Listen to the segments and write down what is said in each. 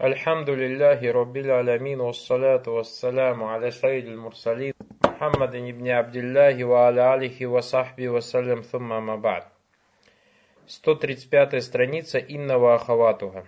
الحمد لله رب العالمين والصلاة والسلام على سيد المرسلين محمد بن عبد الله وعلى آله وصحبه وسلم ثم ما بعد 135 страница Инна Ахаватуга.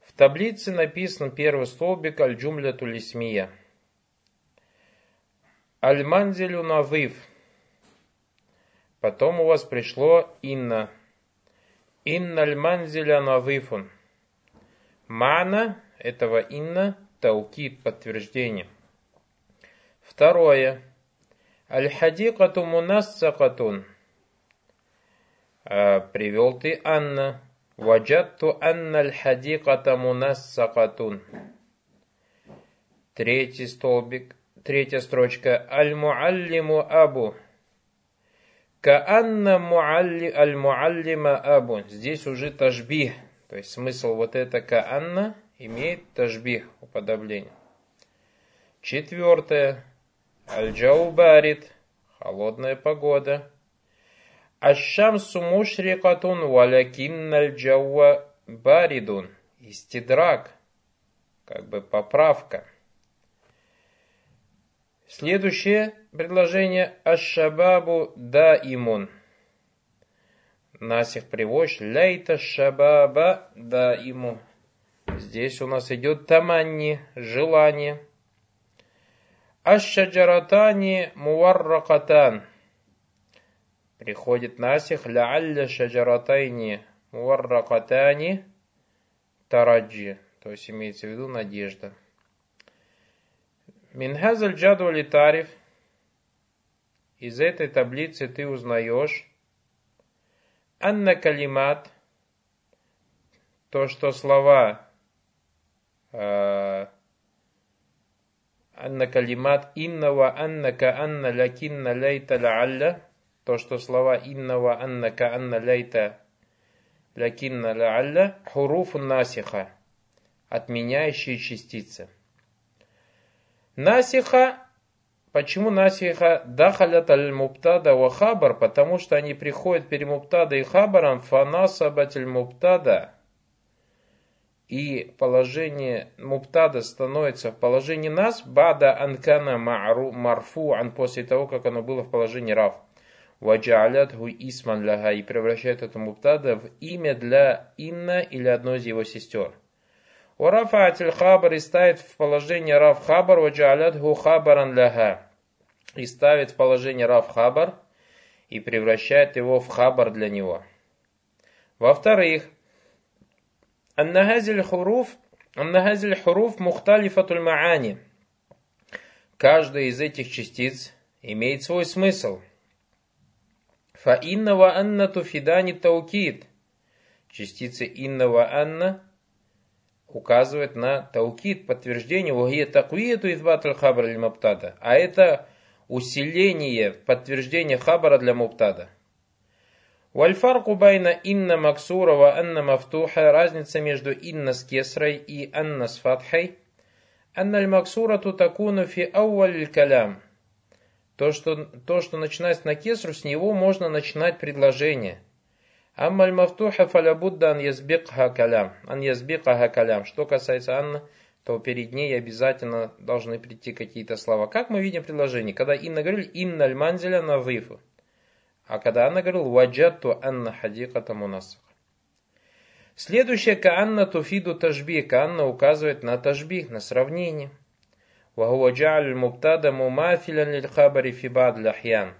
В таблице написан первый столбик Аль-Джумля Тулисмия. Аль-Манзилю Навив. Потом у вас пришло Инна. Инна Аль-Манзиля Навифун. Мана этого инна таукид подтверждение. Второе. Аль-хадикату мунассакатун. А, привел ты Анна. Ваджатту анна аль-хадиката мунассакатун. Третий столбик, третья строчка. Аль-муаллиму абу. Каанна муалли аль-муаллима абу. Здесь уже тажбих. То есть смысл вот это каанна имеет тажбих, уподобление. Четвертое. Аль-джау барит. Холодная погода. Аш-шамсу мушрикатун валякинна аль-джауа баридун. Истидрак. Как бы поправка. Следующее предложение. Аш-шабабу да имун. Насих приводишь. Ляйта шабаба да ему. Здесь у нас идет таманни, желание. Аш-шаджаратани муарракатан. Приходит насих. Ляалля шаджаратайни муарракатани тараджи. То есть имеется в виду надежда. Минхазаль джадвали тариф. Из этой таблицы ты узнаешь, Анна калимат, то, что слова э, Анна калимат иннава аннака анна лякинна ляйта лаалля, то, что слова иннава аннака анна ляйта лякинна лаалля, хуруф насиха, отменяющие частицы. Насиха Почему насиха дахалят аль муптада ва хабар? Потому что они приходят перед муптада и хабаром фанасабат аль муптада. И положение муптада становится в положении нас, бада анкана марфу ан после того, как оно было в положении рав. Ваджалят гу исман ляга и превращает это муптада в имя для инна или одной из его сестер. Урафатиль хабар и ставит в положение рав хабар, ваджалят гу хабаран ляга и ставит в положение Рав Хабар и превращает его в Хабар для него. Во-вторых, Аннахазиль хуруф, Аннахазиль хуруф мухталифатуль маани. Каждая из этих частиц имеет свой смысл. Фа инна анна туфидани таукид. Частица инна ва анна указывает на таукид, подтверждение, вагия таквиету избатуль хабар А это усиление подтверждения хабара для муптада. Вальфарку байна инна максура ва анна мафтуха. Разница между инна с кесрой и анна с фатхой. Анна аль-максура такуну фи ауаль калям. То что, то, что начинается на кесру, с него можно начинать предложение. Амма аль-мафтуха фалябудда ан язбикха калям. Ан язбикха калям. Что касается анна, то перед ней обязательно должны прийти какие-то слова. Как мы видим в предложении, когда Инна говорили «Инна аль-манзиля назифу», а когда Анна говорила «Ваджатту анна хадиката мунасах». Следующее «Каанна туфиду тажби». «Каанна» указывает на тажби, на сравнение. «Вахуа джа'аль мубтада мумафилян лиль хабари фибад ляхьян».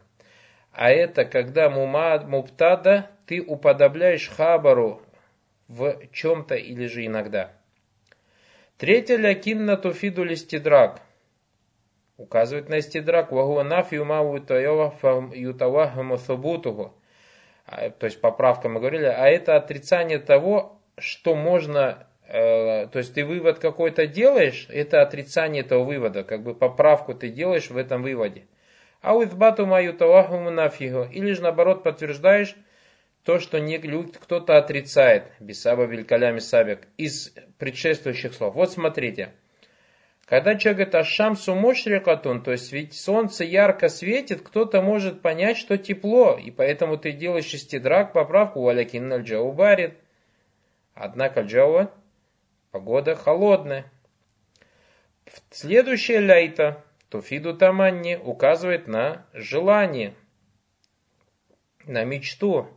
А это когда мумад, мубтада ты уподобляешь хабару в чем-то или же иногда. Третье лякинна туфиду листидрак. Указывает на истидрак. Вагуа нафи умау ютавахаму thубутуху. А, то есть поправка мы говорили. А это отрицание того, что можно э, то есть ты вывод какой-то делаешь, это отрицание этого вывода, как бы поправку ты делаешь в этом выводе. А у избату мою тавахуму нафигу. Или же наоборот подтверждаешь то, что не, кто-то отрицает, бисаба белькалями сабик, из предшествующих слов. Вот смотрите. Когда человек говорит «Ашамсу мушрикатун», то есть ведь солнце ярко светит, кто-то может понять, что тепло, и поэтому ты делаешь шестидрак поправку «Валякин джау барит». Однако джауа Погода холодная. Следующая ляйта, туфиду таманни, указывает на желание, на мечту.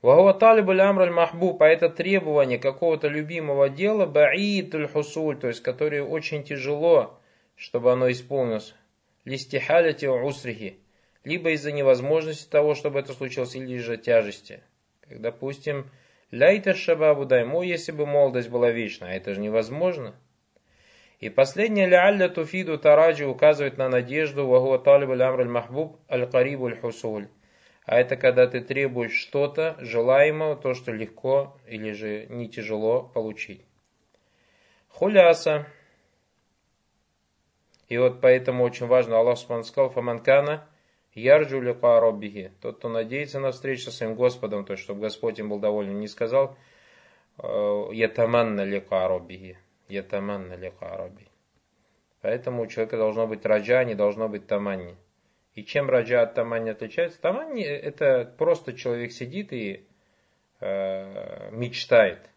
Вагуа талибуль амраль махбуб, а это требование какого-то любимого дела, баитуль хусуль, то есть которое очень тяжело, чтобы оно исполнилось. Листихаляти усрихи, либо из-за невозможности того, чтобы это случилось, или же тяжести. Как, допустим, ляйта шабабу дайму, если бы молодость была вечна, а это же невозможно. И последнее ля туфиду тараджи указывает на надежду вагуа талибуль амраль махбуб аль-карибуль хусуль а это когда ты требуешь что-то желаемого, то, что легко или же не тяжело получить. Хуляса. И вот поэтому очень важно, Аллах Субхану сказал, Фаманкана, ярджу лика роббихи. Тот, кто надеется на встречу со своим Господом, то есть, чтобы Господь им был доволен, не сказал, «Э, ятаманна лика роббихи. Ятаманна лика роббихи. Поэтому у человека должно быть раджа, не должно быть таманни. И чем раджа от тамани отличается? Тамани это просто человек сидит и э, мечтает.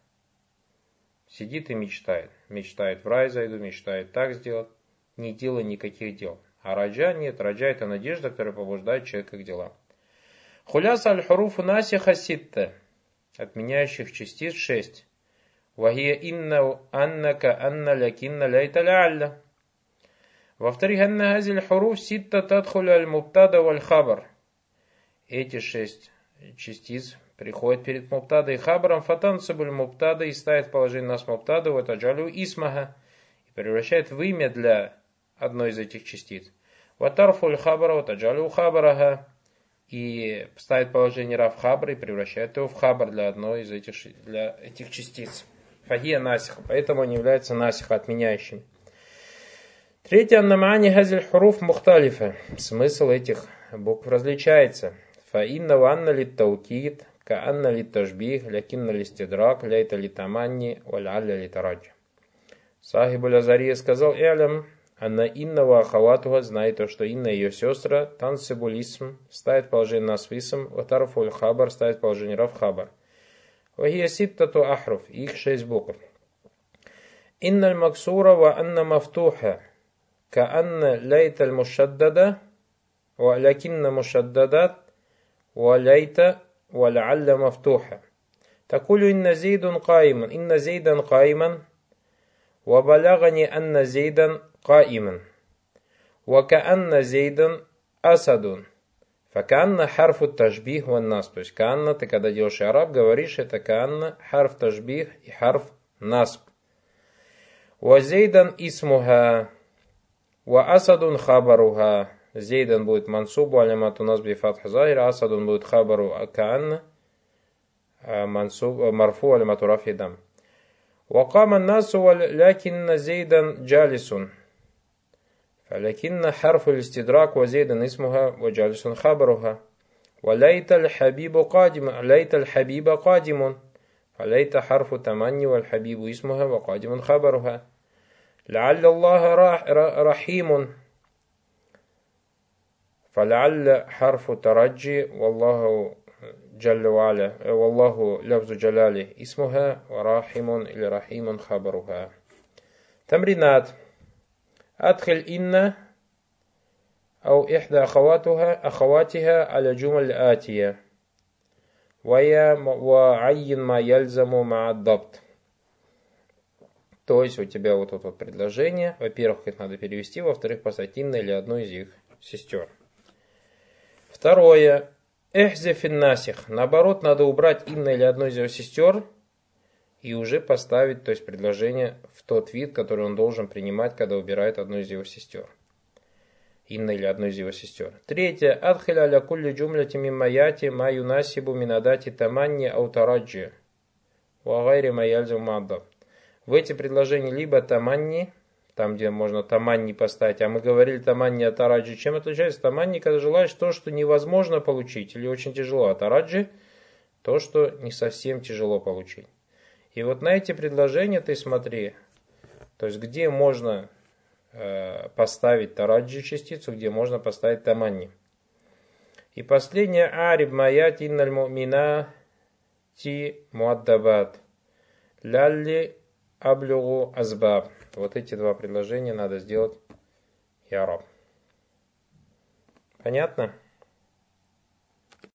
Сидит и мечтает. Мечтает в рай зайду, мечтает так сделать, не делая никаких дел. А раджа нет. Раджа это надежда, которая побуждает человека к делам. Хуляс аль-хуруфу насиха ситта. Отменяющих частиц шесть. Вахия инна аннака анна лякинна ляйта лялля. Во-вторых, хуруф ситта тадхуля аль муптада валь хабар. Эти шесть частиц приходят перед муптадой и хабаром, фатансабуль муптада и ставит положение нас муптада, вот аджалю исмаха, и превращает в имя для одной из этих частиц. Ватарфуль хабара, вот аджалю хабараха, и ставит положение рав хабра и превращает его в хабар для одной из этих, для этих частиц. Фагия насиха, поэтому они являются насиха, отменяющими. Третье, аннамани газель хуруф мухталифа. Смысл этих букв различается. Фаинна ванна лит таукид, каанна лит тажбих, лякинна листидрак, ляйта литаманни, валяля литарадж. Сахиб Азария сказал, Элям, Анна Инна ва ахаватуха знает то, что Инна ее сестра, тансибулисм, ставит положение на свисм, ватарфуль хабар ставит положение рав хабар. Вахия ситтату ахруф, их шесть букв. Инна максура ва анна мафтуха, كأن ليت المشددة ولكن مشددات وليت ولعل مفتوحة تقول إن زيد قائما إن زيدا قائما وبلغني أن زيدا قائما وكأن زيدا أسد فكأن حرف التشبيه والنص то есть كأن ты когда делаешь араб говоришь это كأن حرف تشبيه и حرف نصب وزيدا اسمها Ва асадун хабаруха. Зейдан будет мансубу алямату назби фатх захир, асадун будет хабару акаанна, мансуб, марфу алямату рафи дам. وقام الناس ولكن زيدا جالس فلكن حرف الاستدراك وزيدا اسمها وجالس خبرها. وليت الحبيب قادم ليت الحبيب قادم. فليت حرف تمني والحبيب اسمها وقادم خبرها. لعل الله رحيم. فلعل حرف ترجي والله جل وعلا والله لفظ جلاله اسمها وراحم رحيم خبرها. تمرينات. أدخل إن أو إحدى أخواتها أخواتها على جمل الآتية ويا وعين ما يلزم مع الضبط То есть у тебя вот это вот предложение. Во-первых, их надо перевести, во-вторых, поставить Инна или одну из их сестер. Второе. Эхзефин насих. Наоборот, надо убрать Инна или одну из его сестер и уже поставить, то есть предложение в тот вид, который он должен принимать, когда убирает одну из его сестер. Инна или одну из его сестер. Третье. Адхиля аля кулли джумляти миммаяти ма юнасибу минадати таманни аутараджи. Вагайри маяльзу маддав в эти предложения либо таманни, там, где можно таманни поставить, а мы говорили таманни от. Чем отличается таманни, когда желаешь то, что невозможно получить или очень тяжело, а тараджи то, что не совсем тяжело получить. И вот на эти предложения ты смотри, то есть где можно э, поставить тараджи частицу, где можно поставить таманни. И последнее ариб маят инналь мумина ти муаддабат. Лялли аблюгу азбаб. Вот эти два предложения надо сделать яраб. Понятно?